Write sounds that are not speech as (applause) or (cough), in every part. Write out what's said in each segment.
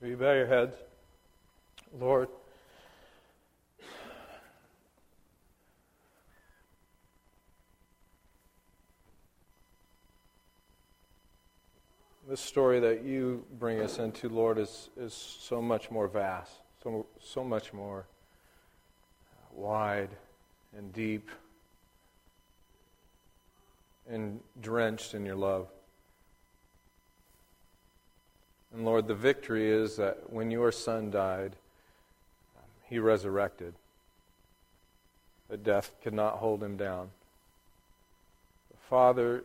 Will you bow your heads? Lord, this story that you bring us into, Lord, is, is so much more vast, so, so much more wide and deep and drenched in your love. And Lord, the victory is that when your son died, he resurrected. That death could not hold him down. Father,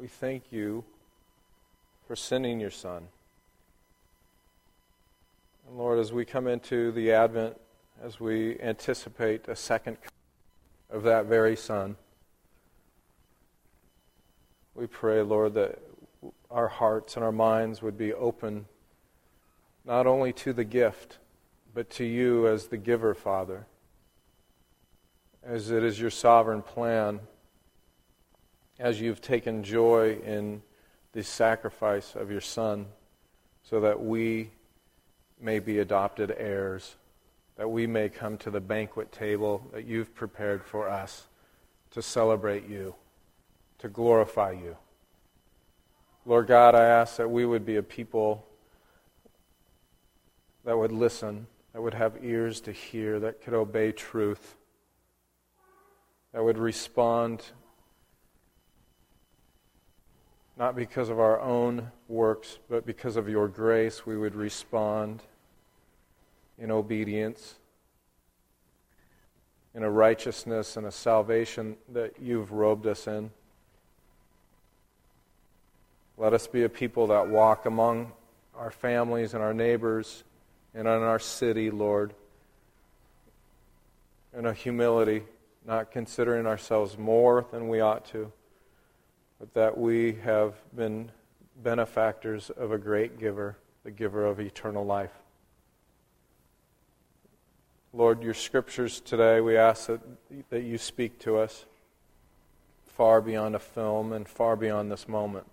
we thank you for sending your son. And Lord, as we come into the Advent, as we anticipate a second of that very son, we pray, Lord, that our hearts and our minds would be open not only to the gift, but to you as the giver, Father, as it is your sovereign plan, as you've taken joy in the sacrifice of your Son, so that we may be adopted heirs, that we may come to the banquet table that you've prepared for us to celebrate you, to glorify you. Lord God, I ask that we would be a people that would listen, that would have ears to hear, that could obey truth, that would respond not because of our own works, but because of your grace, we would respond in obedience, in a righteousness and a salvation that you've robed us in. Let us be a people that walk among our families and our neighbors and in our city, Lord, in a humility, not considering ourselves more than we ought to, but that we have been benefactors of a great giver, the giver of eternal life. Lord, your scriptures today, we ask that, that you speak to us far beyond a film and far beyond this moment.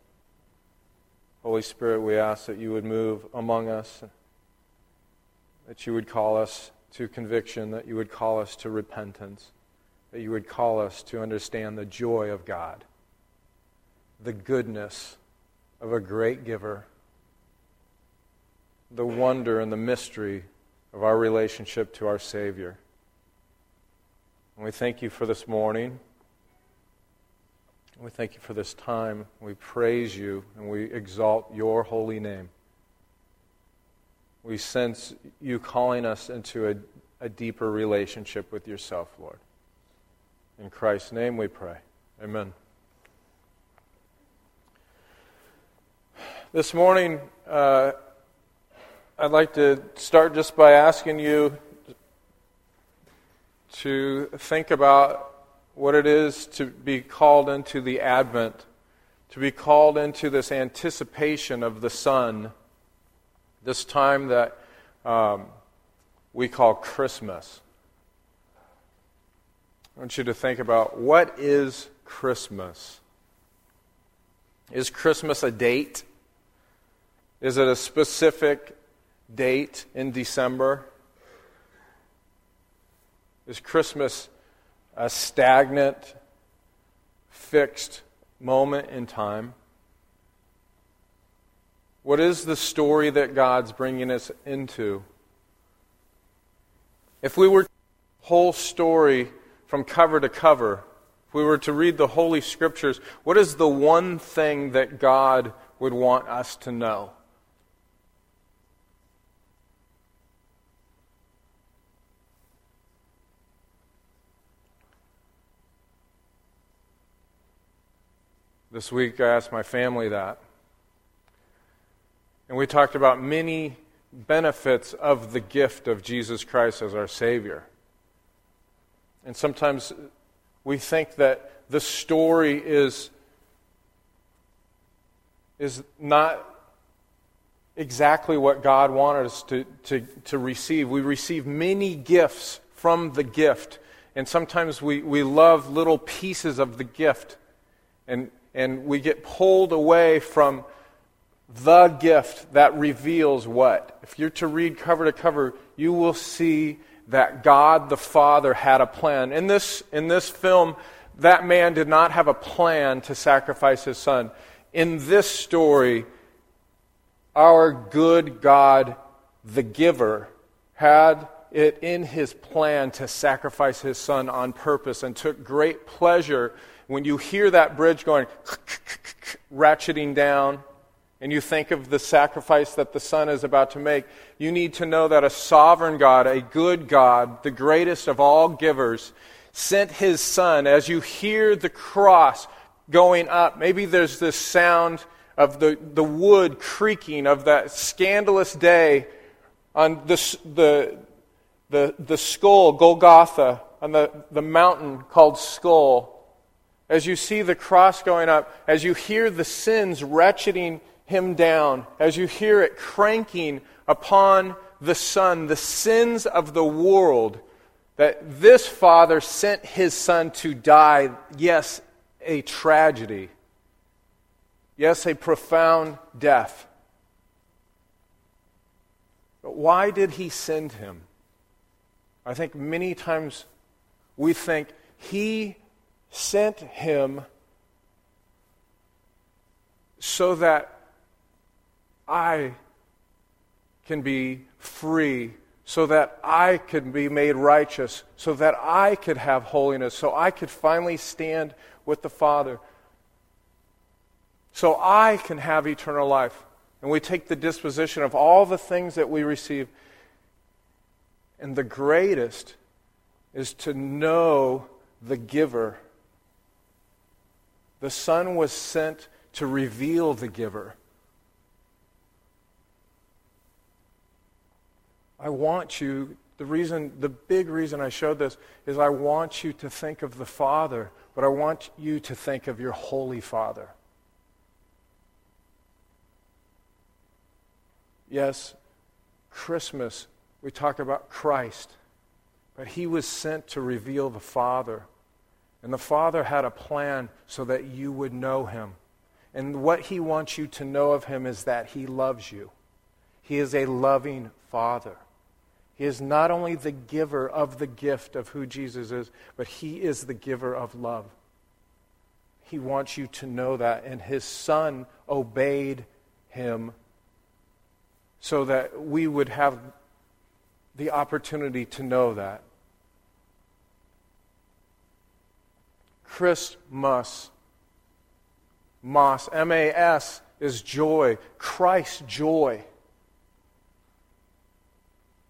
Holy Spirit, we ask that you would move among us, that you would call us to conviction, that you would call us to repentance, that you would call us to understand the joy of God, the goodness of a great giver, the wonder and the mystery of our relationship to our Savior. And we thank you for this morning. We thank you for this time. We praise you and we exalt your holy name. We sense you calling us into a, a deeper relationship with yourself, Lord. In Christ's name we pray. Amen. This morning, uh, I'd like to start just by asking you to think about what it is to be called into the Advent, to be called into this anticipation of the Son, this time that um, we call Christmas. I want you to think about what is Christmas? Is Christmas a date? Is it a specific date in December? Is Christmas a stagnant, fixed moment in time? What is the story that God's bringing us into? If we were whole story from cover to cover, if we were to read the Holy Scriptures, what is the one thing that God would want us to know? This week, I asked my family that. And we talked about many benefits of the gift of Jesus Christ as our Savior. And sometimes we think that the story is, is not exactly what God wanted us to, to, to receive. We receive many gifts from the gift. And sometimes we, we love little pieces of the gift. And, and we get pulled away from the gift that reveals what? If you're to read cover to cover, you will see that God the Father had a plan. In this, in this film, that man did not have a plan to sacrifice his son. In this story, our good God, the giver, had it in his plan to sacrifice his son on purpose and took great pleasure when you hear that bridge going ratcheting down and you think of the sacrifice that the Son is about to make, you need to know that a sovereign God, a good God, the greatest of all givers, sent his Son. As you hear the cross going up, maybe there's this sound of the, the wood creaking of that scandalous day on the, the, the, the skull, Golgotha, on the, the mountain called Skull. As you see the cross going up, as you hear the sins ratcheting him down, as you hear it cranking upon the Son, the sins of the world, that this Father sent his Son to die, yes, a tragedy. Yes, a profound death. But why did he send him? I think many times we think he sent him so that I can be free, so that I can be made righteous, so that I could have holiness, so I could finally stand with the Father, so I can have eternal life. And we take the disposition of all the things that we receive. And the greatest is to know the giver. The Son was sent to reveal the giver. I want you, the reason, the big reason I showed this is I want you to think of the Father, but I want you to think of your Holy Father. Yes, Christmas, we talk about Christ, but he was sent to reveal the Father. And the Father had a plan so that you would know him. And what he wants you to know of him is that he loves you. He is a loving Father. He is not only the giver of the gift of who Jesus is, but He is the giver of love. He wants you to know that. And His Son obeyed Him so that we would have the opportunity to know that. Christmas, Mas, M A S, is joy. Christ's joy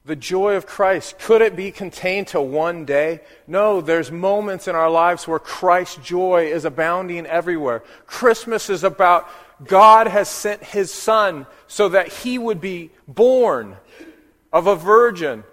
the joy of Christ, could it be contained to one day? No, there's moments in our lives where Christ's joy is abounding everywhere. Christmas is about God has sent his son so that he would be born of a virgin.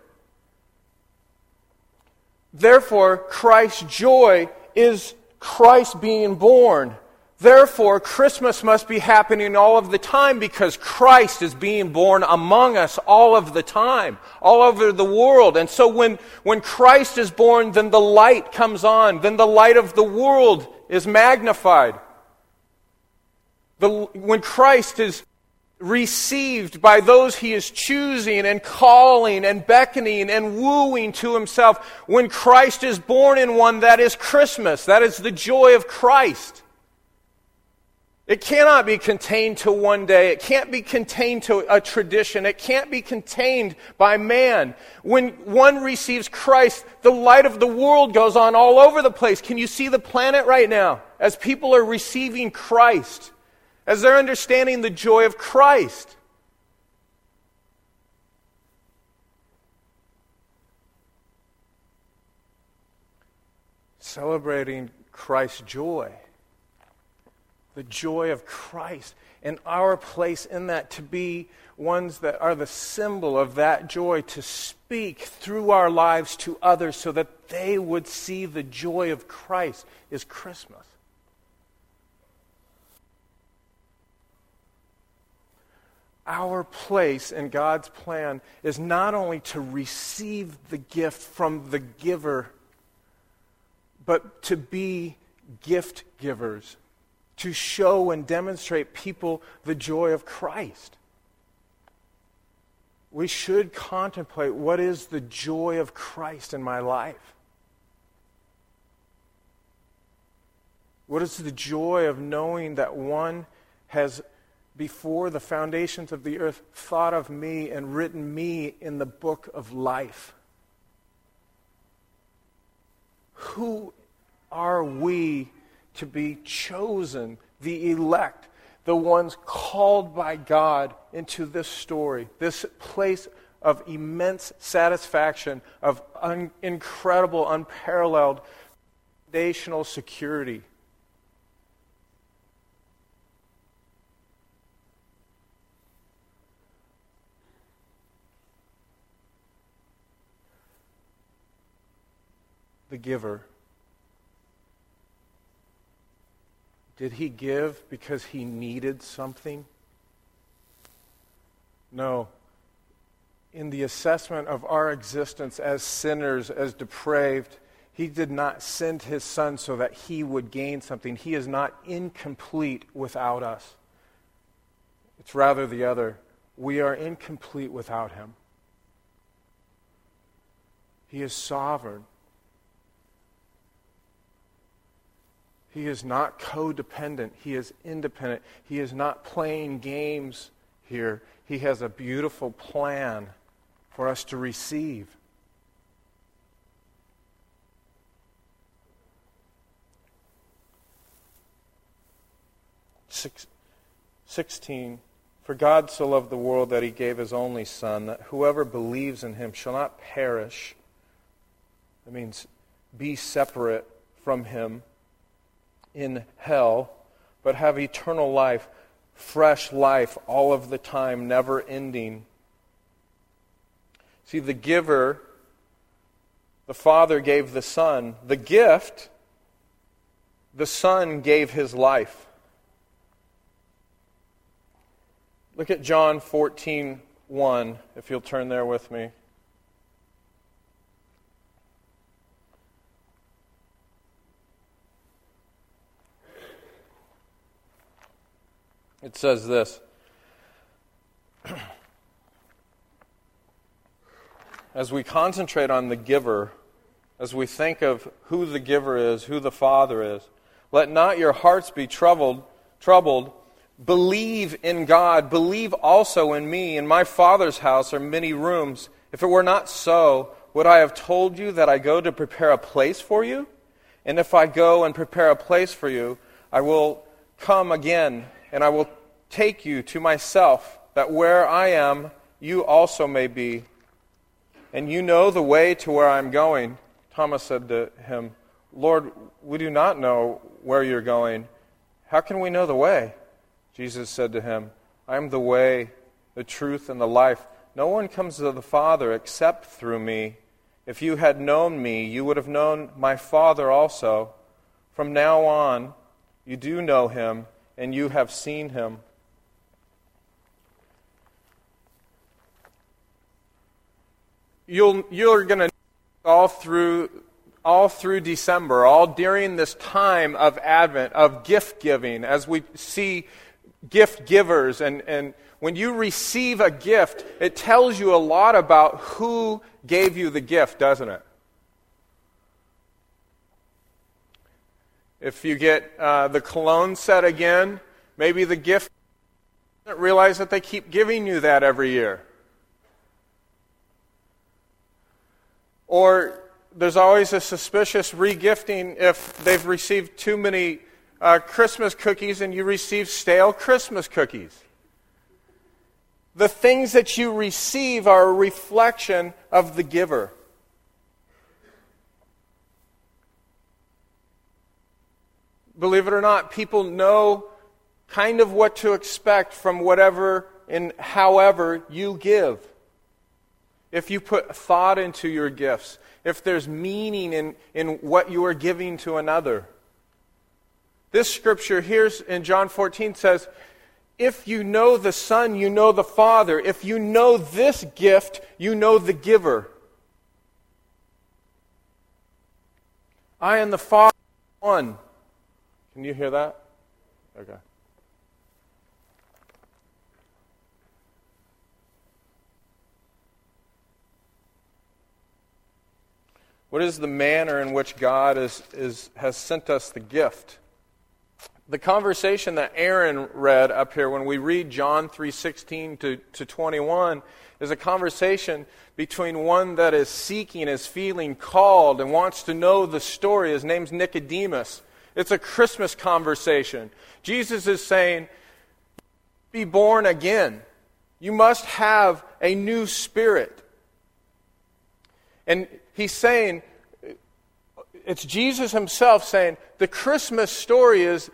Therefore, Christ's joy is Christ being born. Therefore, Christmas must be happening all of the time because Christ is being born among us all of the time, all over the world. And so when, when Christ is born, then the light comes on, then the light of the world is magnified. The, when Christ is received by those he is choosing and calling and beckoning and wooing to himself, when Christ is born in one, that is Christmas. That is the joy of Christ. It cannot be contained to one day. It can't be contained to a tradition. It can't be contained by man. When one receives Christ, the light of the world goes on all over the place. Can you see the planet right now? As people are receiving Christ, as they're understanding the joy of Christ. Celebrating Christ's joy the joy of Christ and our place in that to be ones that are the symbol of that joy to speak through our lives to others so that they would see the joy of Christ is Christmas. Our place in God's plan is not only to receive the gift from the giver, but to be gift givers to show and demonstrate people the joy of Christ. We should contemplate what is the joy of Christ in my life? What is the joy of knowing that one has, before the foundations of the earth, thought of me and written me in the book of life? Who are we to be chosen, the elect, the ones called by God into this story, this place of immense satisfaction, of un- incredible, unparalleled foundational security? The giver. Did he give because he needed something? No. In the assessment of our existence as sinners, as depraved, he did not send his son so that he would gain something. He is not incomplete without us. It's rather the other. We are incomplete without him. He is sovereign. He is not codependent. He is independent. He is not playing games here. He has a beautiful plan for us to receive. Six, 16. For God so loved the world that he gave his only Son, that whoever believes in him shall not perish. That means be separate from him in hell, but have eternal life, fresh life all of the time, never ending. See, the giver, the Father gave the Son. The gift, the Son gave his life. Look at John 14, 1, if you'll turn there with me. It says this (clears throat) As we concentrate on the giver, as we think of who the giver is, who the Father is, let not your hearts be troubled, troubled. Believe in God. Believe also in me. In my Father's house are many rooms. If it were not so, would I have told you that I go to prepare a place for you? And if I go and prepare a place for you, I will come again and I will take you to myself, that where I am, you also may be. And you know the way to where I'm going. Thomas said to him, Lord, we do not know where you're going. How can we know the way? Jesus said to him, I am the way, the truth, and the life. No one comes to the Father except through me. If you had known me, you would have known my Father also. From now on, you do know him, and you have seen him. You'll, you're going to all through all through December, all during this time of Advent, of gift giving, as we see gift givers. And, and when you receive a gift, it tells you a lot about who gave you the gift, doesn't it? If you get uh, the cologne set again, maybe the gift doesn't realize that they keep giving you that every year. Or there's always a suspicious regifting if they've received too many uh, Christmas cookies and you receive stale Christmas cookies. The things that you receive are a reflection of the giver. Believe it or not, people know kind of what to expect from whatever and however you give if you put thought into your gifts, if there's meaning in, in what you are giving to another. This scripture here in John 14 says, If you know the Son, you know the Father. If you know this gift, you know the giver. I and the Father one. Can you hear that? Okay. What is the manner in which God is, is, has sent us the gift? The conversation that Aaron read up here when we read John 3:16 to, to 21 is a conversation between one that is seeking, is feeling called, and wants to know the story. His name's Nicodemus. It's a Christmas conversation. Jesus is saying, Be born again. You must have a new spirit. And he's saying, it's Jesus himself saying, the Christmas story is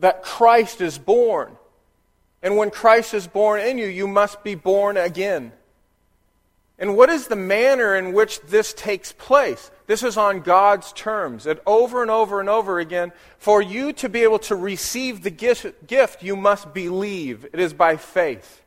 that Christ is born. And when Christ is born in you, you must be born again. And what is the manner in which this takes place? This is on God's terms. And over and over and over again, for you to be able to receive the gift, gift you must believe. It is by faith.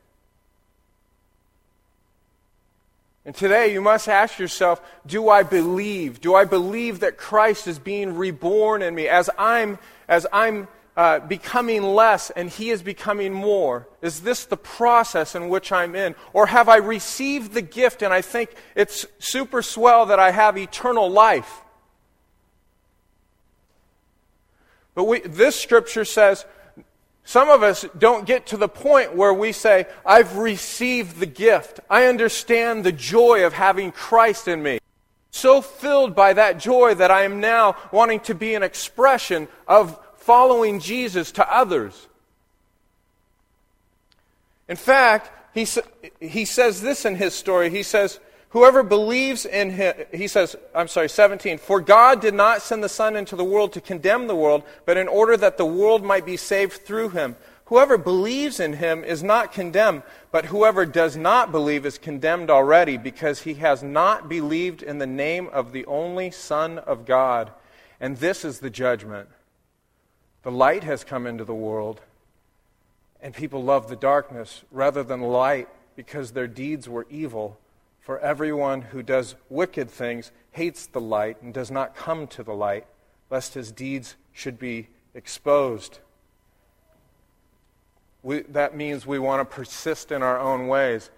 And today you must ask yourself do I believe? Do I believe that Christ is being reborn in me as I'm, as I'm uh, becoming less and he is becoming more? Is this the process in which I'm in? Or have I received the gift and I think it's super swell that I have eternal life? But we, this scripture says some of us don't get to the point where we say, I've received the gift. I understand the joy of having Christ in me. So filled by that joy that I am now wanting to be an expression of following Jesus to others. In fact, he, he says this in his story. He says, Whoever believes in him, he says, I'm sorry, 17, for God did not send the Son into the world to condemn the world, but in order that the world might be saved through him. Whoever believes in him is not condemned, but whoever does not believe is condemned already, because he has not believed in the name of the only Son of God. And this is the judgment. The light has come into the world, and people love the darkness rather than light because their deeds were evil. For everyone who does wicked things hates the light and does not come to the light, lest his deeds should be exposed. We, that means we want to persist in our own ways.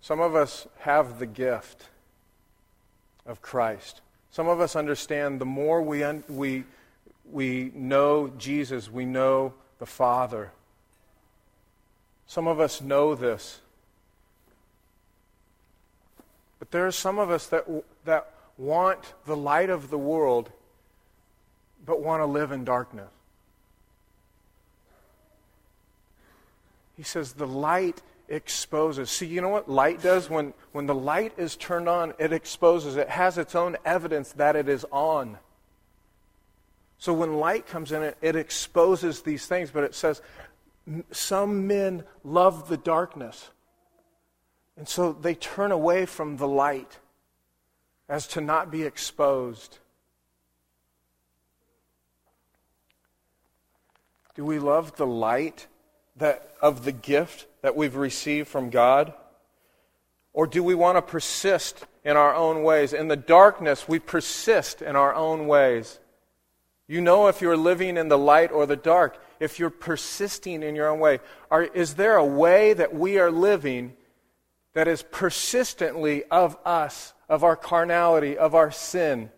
Some of us have the gift of Christ. Some of us understand the more we, un- we, we know Jesus, we know the Father. Some of us know this. But there are some of us that, that want the light of the world, but want to live in darkness. He says the light exposes. See, you know what light does? When, when the light is turned on, it exposes. It has its own evidence that it is on. So when light comes in, it, it exposes these things, but it says some men love the darkness. And so they turn away from the light as to not be exposed. Do we love the light that, of the gift that we've received from God? Or do we want to persist in our own ways? In the darkness, we persist in our own ways. You know if you're living in the light or the dark if you're persisting in your own way? Are, is there a way that we are living that is persistently of us, of our carnality, of our sin?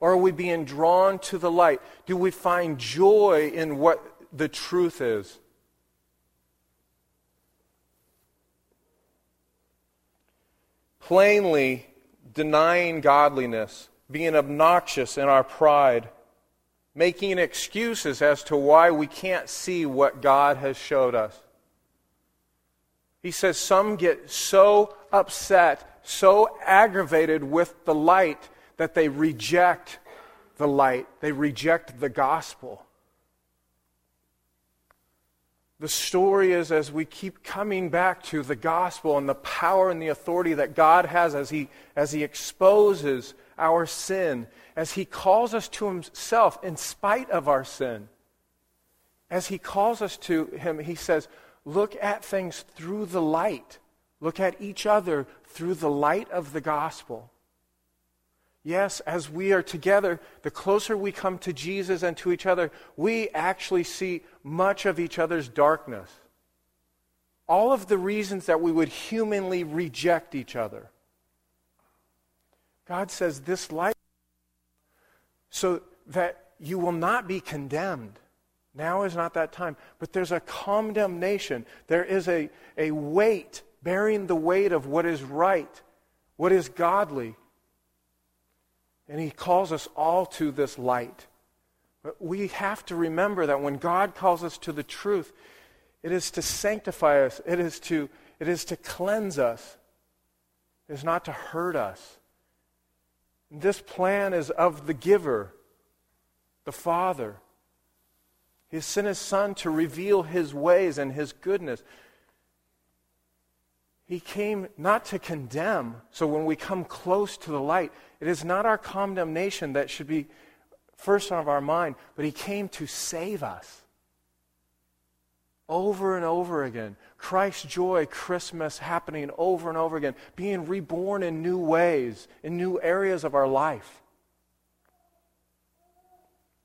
Or are we being drawn to the light? Do we find joy in what the truth is? Plainly denying godliness, being obnoxious in our pride making excuses as to why we can't see what God has showed us. He says some get so upset, so aggravated with the light that they reject the light, they reject the gospel. The story is as we keep coming back to the gospel and the power and the authority that God has as He, as he exposes our sin as He calls us to Himself in spite of our sin. As He calls us to Him, He says, Look at things through the light. Look at each other through the light of the gospel. Yes, as we are together, the closer we come to Jesus and to each other, we actually see much of each other's darkness. All of the reasons that we would humanly reject each other. God says this light so that you will not be condemned. Now is not that time. But there's a condemnation. There is a, a weight, bearing the weight of what is right, what is godly. And he calls us all to this light. But we have to remember that when God calls us to the truth, it is to sanctify us, it is to, it is to cleanse us, it is not to hurt us. This plan is of the giver, the Father. He has sent His Son to reveal His ways and His goodness. He came not to condemn. So when we come close to the light, it is not our condemnation that should be first of our mind, but He came to save us. Over and over again. Christ's joy, Christmas happening over and over again, being reborn in new ways, in new areas of our life.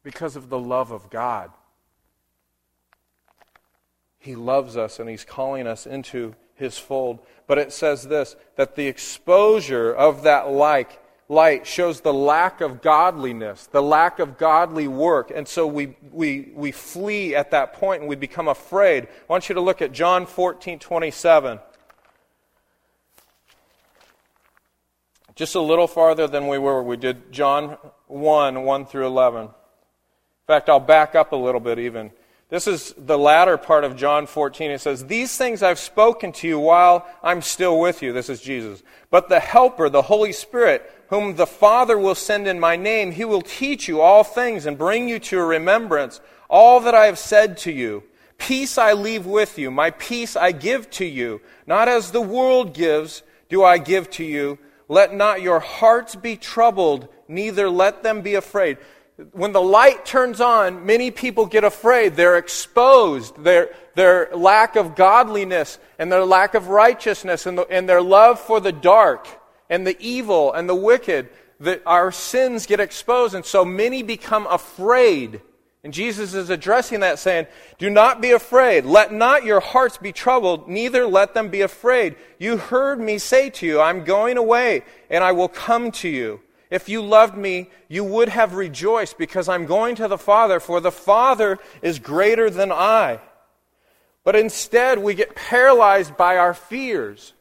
Because of the love of God. He loves us and He's calling us into His fold. But it says this that the exposure of that like light shows the lack of godliness, the lack of godly work. And so we, we, we flee at that point and we become afraid. I want you to look at John 14 27. Just a little farther than we were. We did John 1 1 through 11. In fact, I'll back up a little bit even. This is the latter part of John 14. It says, These things I've spoken to you while I'm still with you. This is Jesus. But the Helper, the Holy Spirit, whom the Father will send in my name, he will teach you all things and bring you to remembrance all that I have said to you. Peace I leave with you, my peace I give to you. Not as the world gives, do I give to you. Let not your hearts be troubled, neither let them be afraid. When the light turns on, many people get afraid. They're exposed. Their, their lack of godliness and their lack of righteousness and, the, and their love for the dark and the evil and the wicked, that our sins get exposed, and so many become afraid. And Jesus is addressing that, saying, Do not be afraid. Let not your hearts be troubled, neither let them be afraid. You heard me say to you, I'm going away, and I will come to you. If you loved me, you would have rejoiced, because I'm going to the Father, for the Father is greater than I. But instead, we get paralyzed by our fears.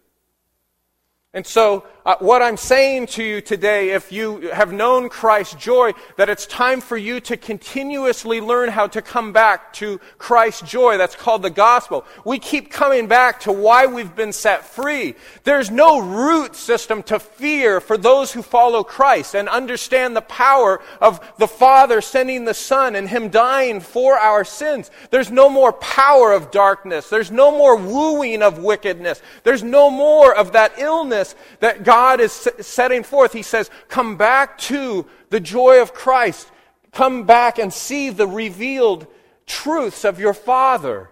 And so, uh, what I'm saying to you today, if you have known Christ's joy, that it's time for you to continuously learn how to come back to Christ's joy. That's called the gospel. We keep coming back to why we've been set free. There's no root system to fear for those who follow Christ and understand the power of the Father sending the Son and Him dying for our sins. There's no more power of darkness. There's no more wooing of wickedness. There's no more of that illness that God is setting forth. He says, Come back to the joy of Christ. Come back and see the revealed truths of your Father.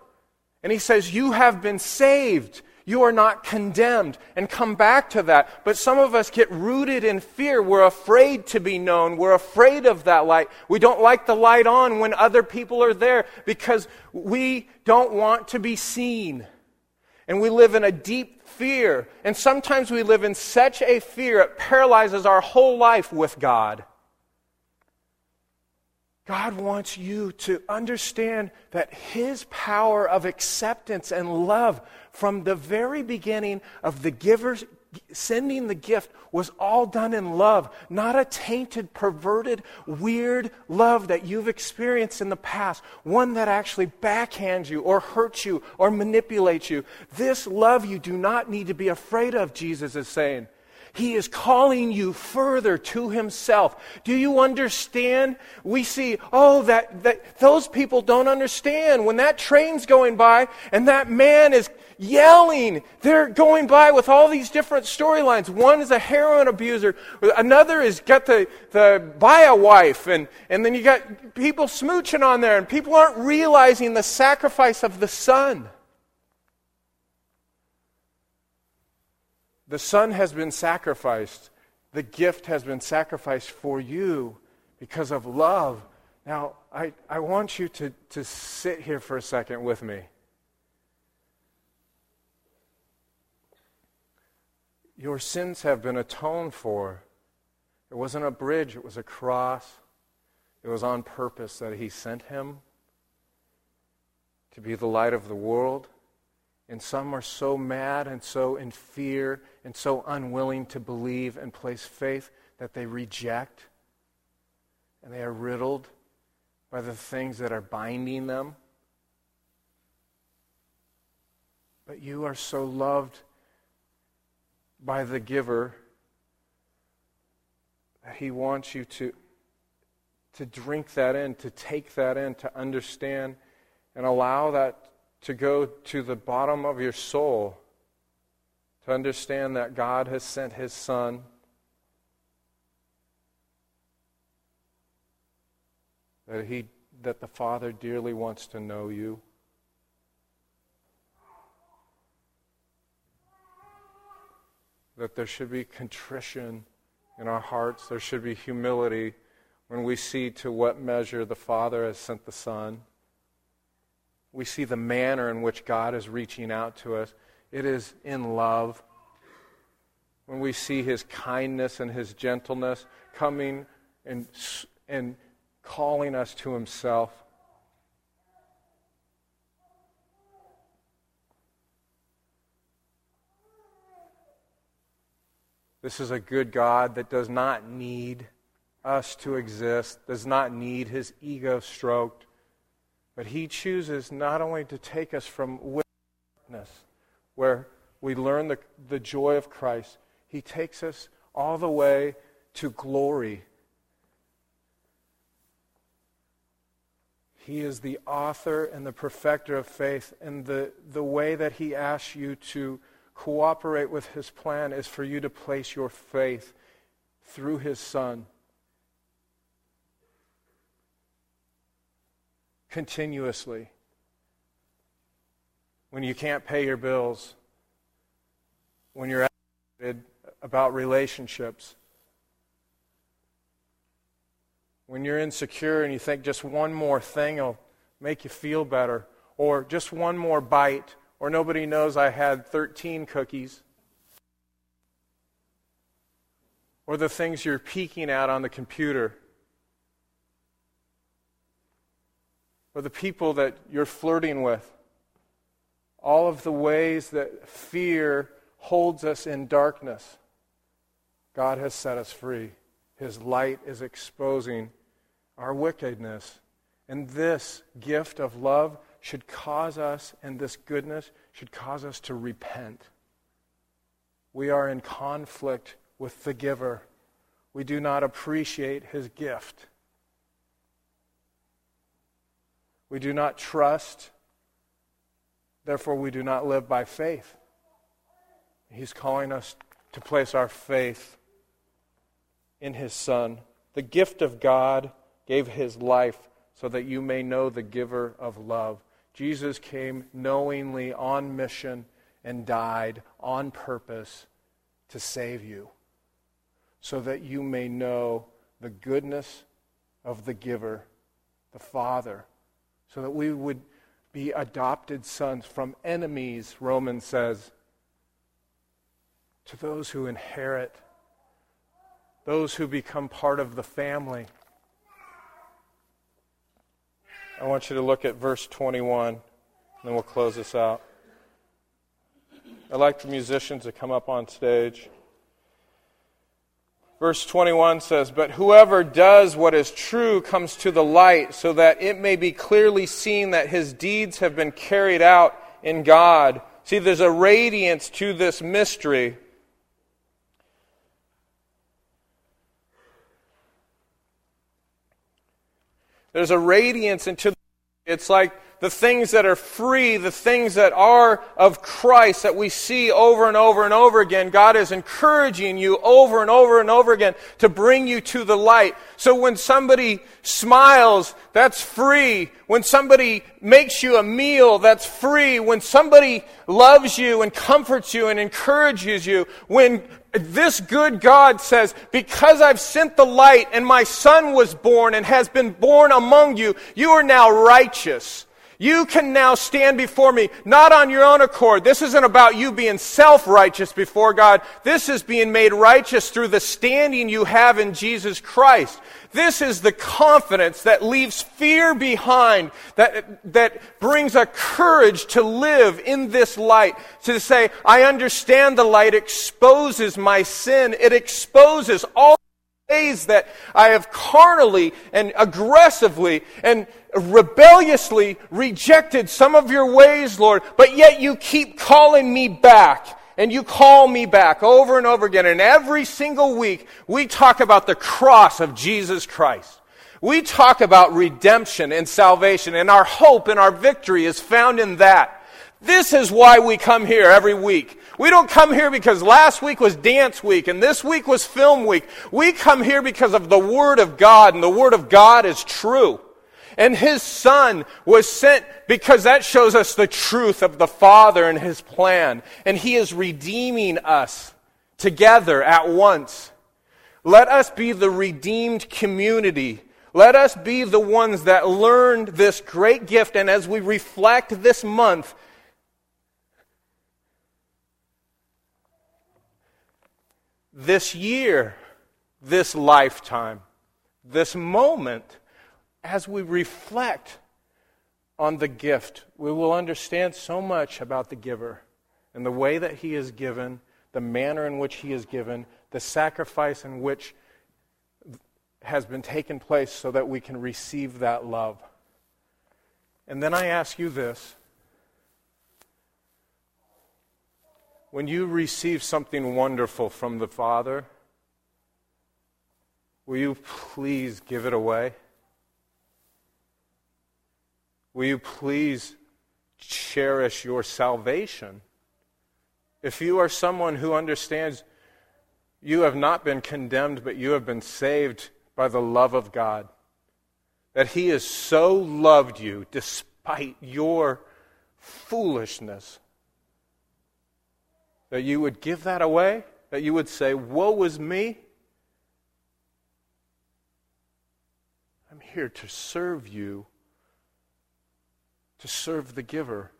And he says, You have been saved. You are not condemned. And come back to that. But some of us get rooted in fear. We're afraid to be known. We're afraid of that light. We don't like the light on when other people are there because we don't want to be seen. And we live in a deep fear. And sometimes we live in such a fear, it paralyzes our whole life with God. God wants you to understand that His power of acceptance and love from the very beginning of the giver's sending the gift was all done in love, not a tainted, perverted, weird love that you've experienced in the past, one that actually backhands you or hurts you or manipulates you. This love you do not need to be afraid of, Jesus is saying. He is calling you further to Himself. Do you understand? We see, oh, that, that those people don't understand. When that train's going by and that man is yelling, they're going by with all these different storylines. One is a heroin abuser, another is got the, the buy a wife, and, and then you got people smooching on there, and people aren't realizing the sacrifice of the son. The Son has been sacrificed The gift has been sacrificed for you because of love. Now, I, I want you to, to sit here for a second with me. Your sins have been atoned for. It wasn't a bridge, it was a cross. It was on purpose that He sent Him to be the light of the world. And some are so mad and so in fear and so unwilling to believe and place faith that they reject and they are riddled by the things that are binding them. But you are so loved by the giver that he wants you to, to drink that in, to take that in, to understand and allow that to go to the bottom of your soul, to understand that God has sent his Son. That, he, that the Father dearly wants to know you. That there should be contrition in our hearts, there should be humility when we see to what measure the Father has sent the Son we see the manner in which God is reaching out to us. It is in love. When we see his kindness and his gentleness coming and, and calling us to himself. This is a good God that does not need us to exist, does not need his ego stroked. But he chooses not only to take us from witness, where we learn the, the joy of Christ, he takes us all the way to glory. He is the author and the perfecter of faith, and the, the way that he asks you to cooperate with his plan is for you to place your faith through his Son. continuously. When you can't pay your bills, when you're about relationships, when you're insecure and you think just one more thing will make you feel better, or just one more bite, or nobody knows I had 13 cookies, or the things you're peeking at on the computer. or the people that you're flirting with, all of the ways that fear holds us in darkness, God has set us free. His light is exposing our wickedness. And this gift of love should cause us, and this goodness should cause us to repent. We are in conflict with the giver. We do not appreciate his gift. We do not trust, therefore, we do not live by faith. He's calling us to place our faith in His Son. The gift of God gave His life so that you may know the giver of love. Jesus came knowingly on mission and died on purpose to save you so that you may know the goodness of the giver, the Father so that we would be adopted sons from enemies, Romans says, to those who inherit, those who become part of the family. I want you to look at verse 21, and then we'll close this out. I'd like the musicians to come up on stage. Verse 21 says, But whoever does what is true comes to the light, so that it may be clearly seen that his deeds have been carried out in God. See, there's a radiance to this mystery. There's a radiance into it's like the things that are free, the things that are of Christ that we see over and over and over again, God is encouraging you over and over and over again to bring you to the light. So when somebody smiles, that's free. When somebody makes you a meal, that's free. When somebody loves you and comforts you and encourages you, when this good God says, Because I've sent the light and my son was born and has been born among you, you are now righteous. You can now stand before me, not on your own accord. This isn't about you being self righteous before God. This is being made righteous through the standing you have in Jesus Christ. This is the confidence that leaves fear behind, that, that brings a courage to live in this light, to say, I understand the light exposes my sin. It exposes all ways that I have carnally and aggressively and rebelliously rejected some of your ways, Lord, but yet you keep calling me back. And you call me back over and over again. And every single week, we talk about the cross of Jesus Christ. We talk about redemption and salvation, and our hope and our victory is found in that. This is why we come here every week. We don't come here because last week was dance week and this week was film week. We come here because of the Word of God, and the Word of God is true. And His Son was sent because that shows us the truth of the Father and His plan. And He is redeeming us together at once. Let us be the redeemed community. Let us be the ones that learned this great gift. And as we reflect this month, this year, this lifetime, this moment, as we reflect on the gift, we will understand so much about the giver and the way that he is given, the manner in which he is given, the sacrifice in which has been taken place so that we can receive that love. And then I ask you this when you receive something wonderful from the Father, will you please give it away? Will you please cherish your salvation? If you are someone who understands you have not been condemned, but you have been saved by the love of God, that He has so loved you despite your foolishness that you would give that away, that you would say, Woe is me. I'm here to serve you, to serve the giver.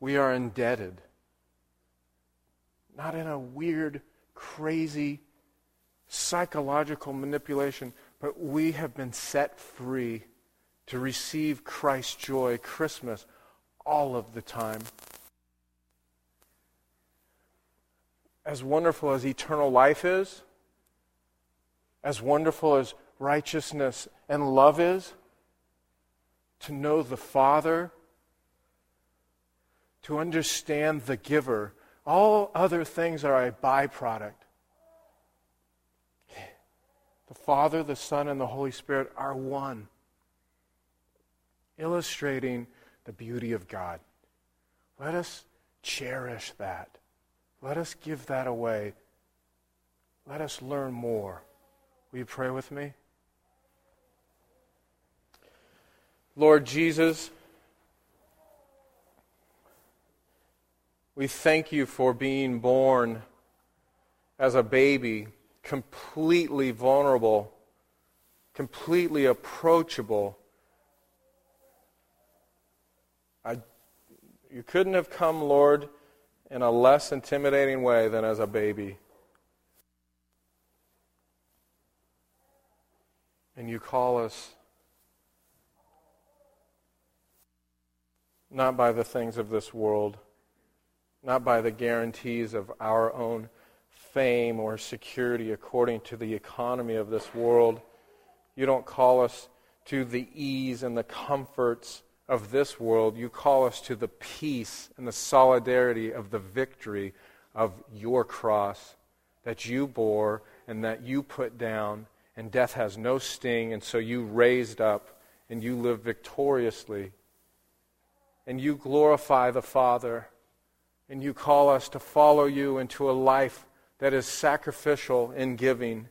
We are indebted. Not in a weird, crazy, psychological manipulation, but we have been set free to receive Christ's joy, Christmas, all of the time. as wonderful as eternal life is, as wonderful as righteousness and love is, to know the Father, to understand the giver, all other things are a byproduct. The Father, the Son, and the Holy Spirit are one, illustrating the beauty of God. Let us cherish that. Let us give that away. Let us learn more. Will you pray with me? Lord Jesus, we thank you for being born as a baby, completely vulnerable, completely approachable. I, you couldn't have come, Lord in a less intimidating way than as a baby. And you call us not by the things of this world, not by the guarantees of our own fame or security according to the economy of this world. You don't call us to the ease and the comforts of this world, you call us to the peace and the solidarity of the victory of your cross that you bore and that you put down, and death has no sting, and so you raised up and you live victoriously. and you glorify the Father, and you call us to follow you into a life that is sacrificial in giving,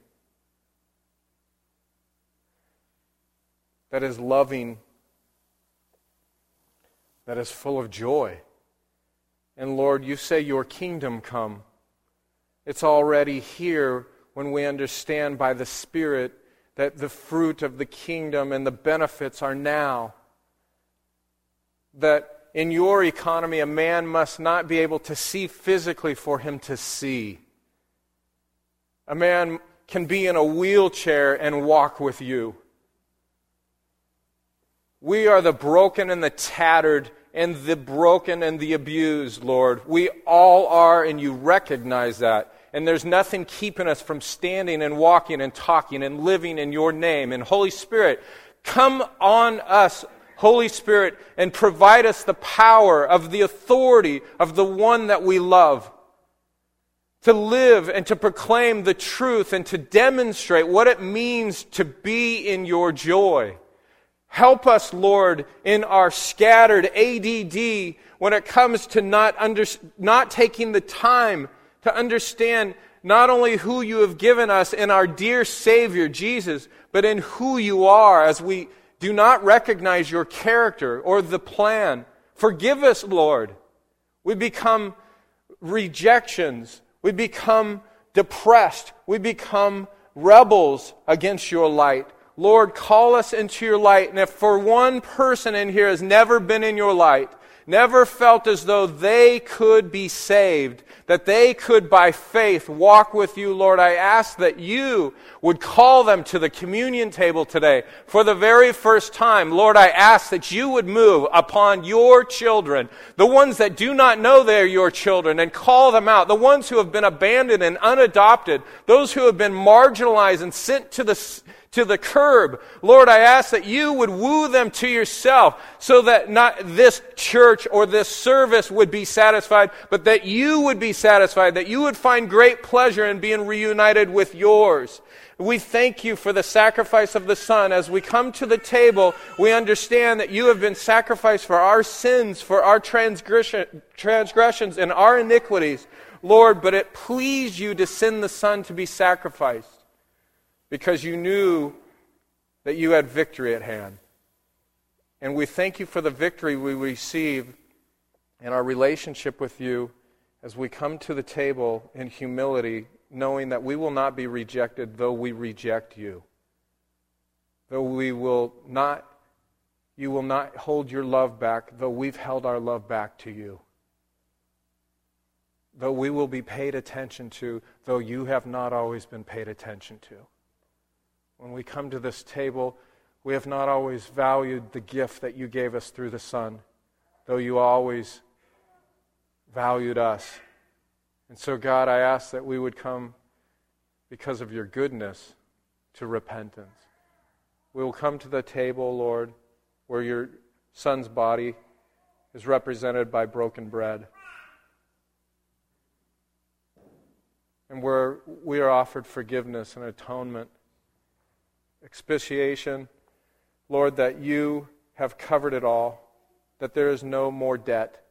that is loving, that is full of joy. And Lord, you say your kingdom come. It's already here when we understand by the Spirit that the fruit of the kingdom and the benefits are now. That in your economy, a man must not be able to see physically for him to see. A man can be in a wheelchair and walk with you. We are the broken and the tattered and the broken and the abused, Lord. We all are, and you recognize that. And there's nothing keeping us from standing and walking and talking and living in your name. And Holy Spirit, come on us, Holy Spirit, and provide us the power of the authority of the one that we love. To live and to proclaim the truth and to demonstrate what it means to be in your joy. Help us, Lord, in our scattered ADD when it comes to not, under, not taking the time to understand not only who you have given us in our dear Savior, Jesus, but in who you are as we do not recognize your character or the plan. Forgive us, Lord. We become rejections. We become depressed. We become rebels against your light. Lord, call us into your light. And if for one person in here has never been in your light, never felt as though they could be saved, that they could by faith walk with you, Lord, I ask that you would call them to the communion table today for the very first time. Lord, I ask that you would move upon your children, the ones that do not know they're your children, and call them out, the ones who have been abandoned and unadopted, those who have been marginalized and sent to the to the curb. Lord, I ask that you would woo them to yourself so that not this church or this service would be satisfied, but that you would be satisfied, that you would find great pleasure in being reunited with yours. We thank you for the sacrifice of the Son. As we come to the table, we understand that you have been sacrificed for our sins, for our transgression, transgressions, and our iniquities. Lord, but it pleased you to send the Son to be sacrificed because you knew that you had victory at hand. And we thank you for the victory we receive in our relationship with you as we come to the table in humility, knowing that we will not be rejected though we reject you. Though we will not, you will not hold your love back, though we've held our love back to you. Though we will be paid attention to, though you have not always been paid attention to. When we come to this table, we have not always valued the gift that you gave us through the Son, though you always valued us. And so, God, I ask that we would come because of your goodness to repentance. We will come to the table, Lord, where your Son's body is represented by broken bread. And where we are offered forgiveness and atonement expiation, Lord, that you have covered it all, that there is no more debt,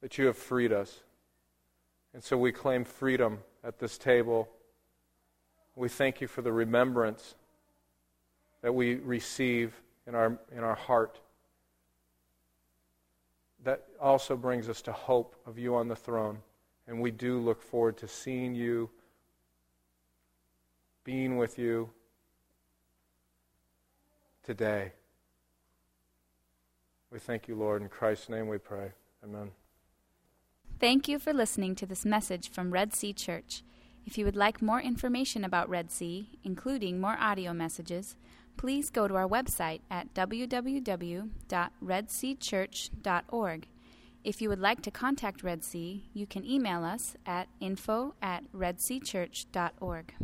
that you have freed us. And so we claim freedom at this table. We thank you for the remembrance that we receive in our, in our heart. That also brings us to hope of you on the throne. And we do look forward to seeing you being with you today. We thank you, Lord. In Christ's name we pray. Amen. Thank you for listening to this message from Red Sea Church. If you would like more information about Red Sea, including more audio messages, please go to our website at www.redseachurch.org. If you would like to contact Red Sea, you can email us at info at redseachurch.org.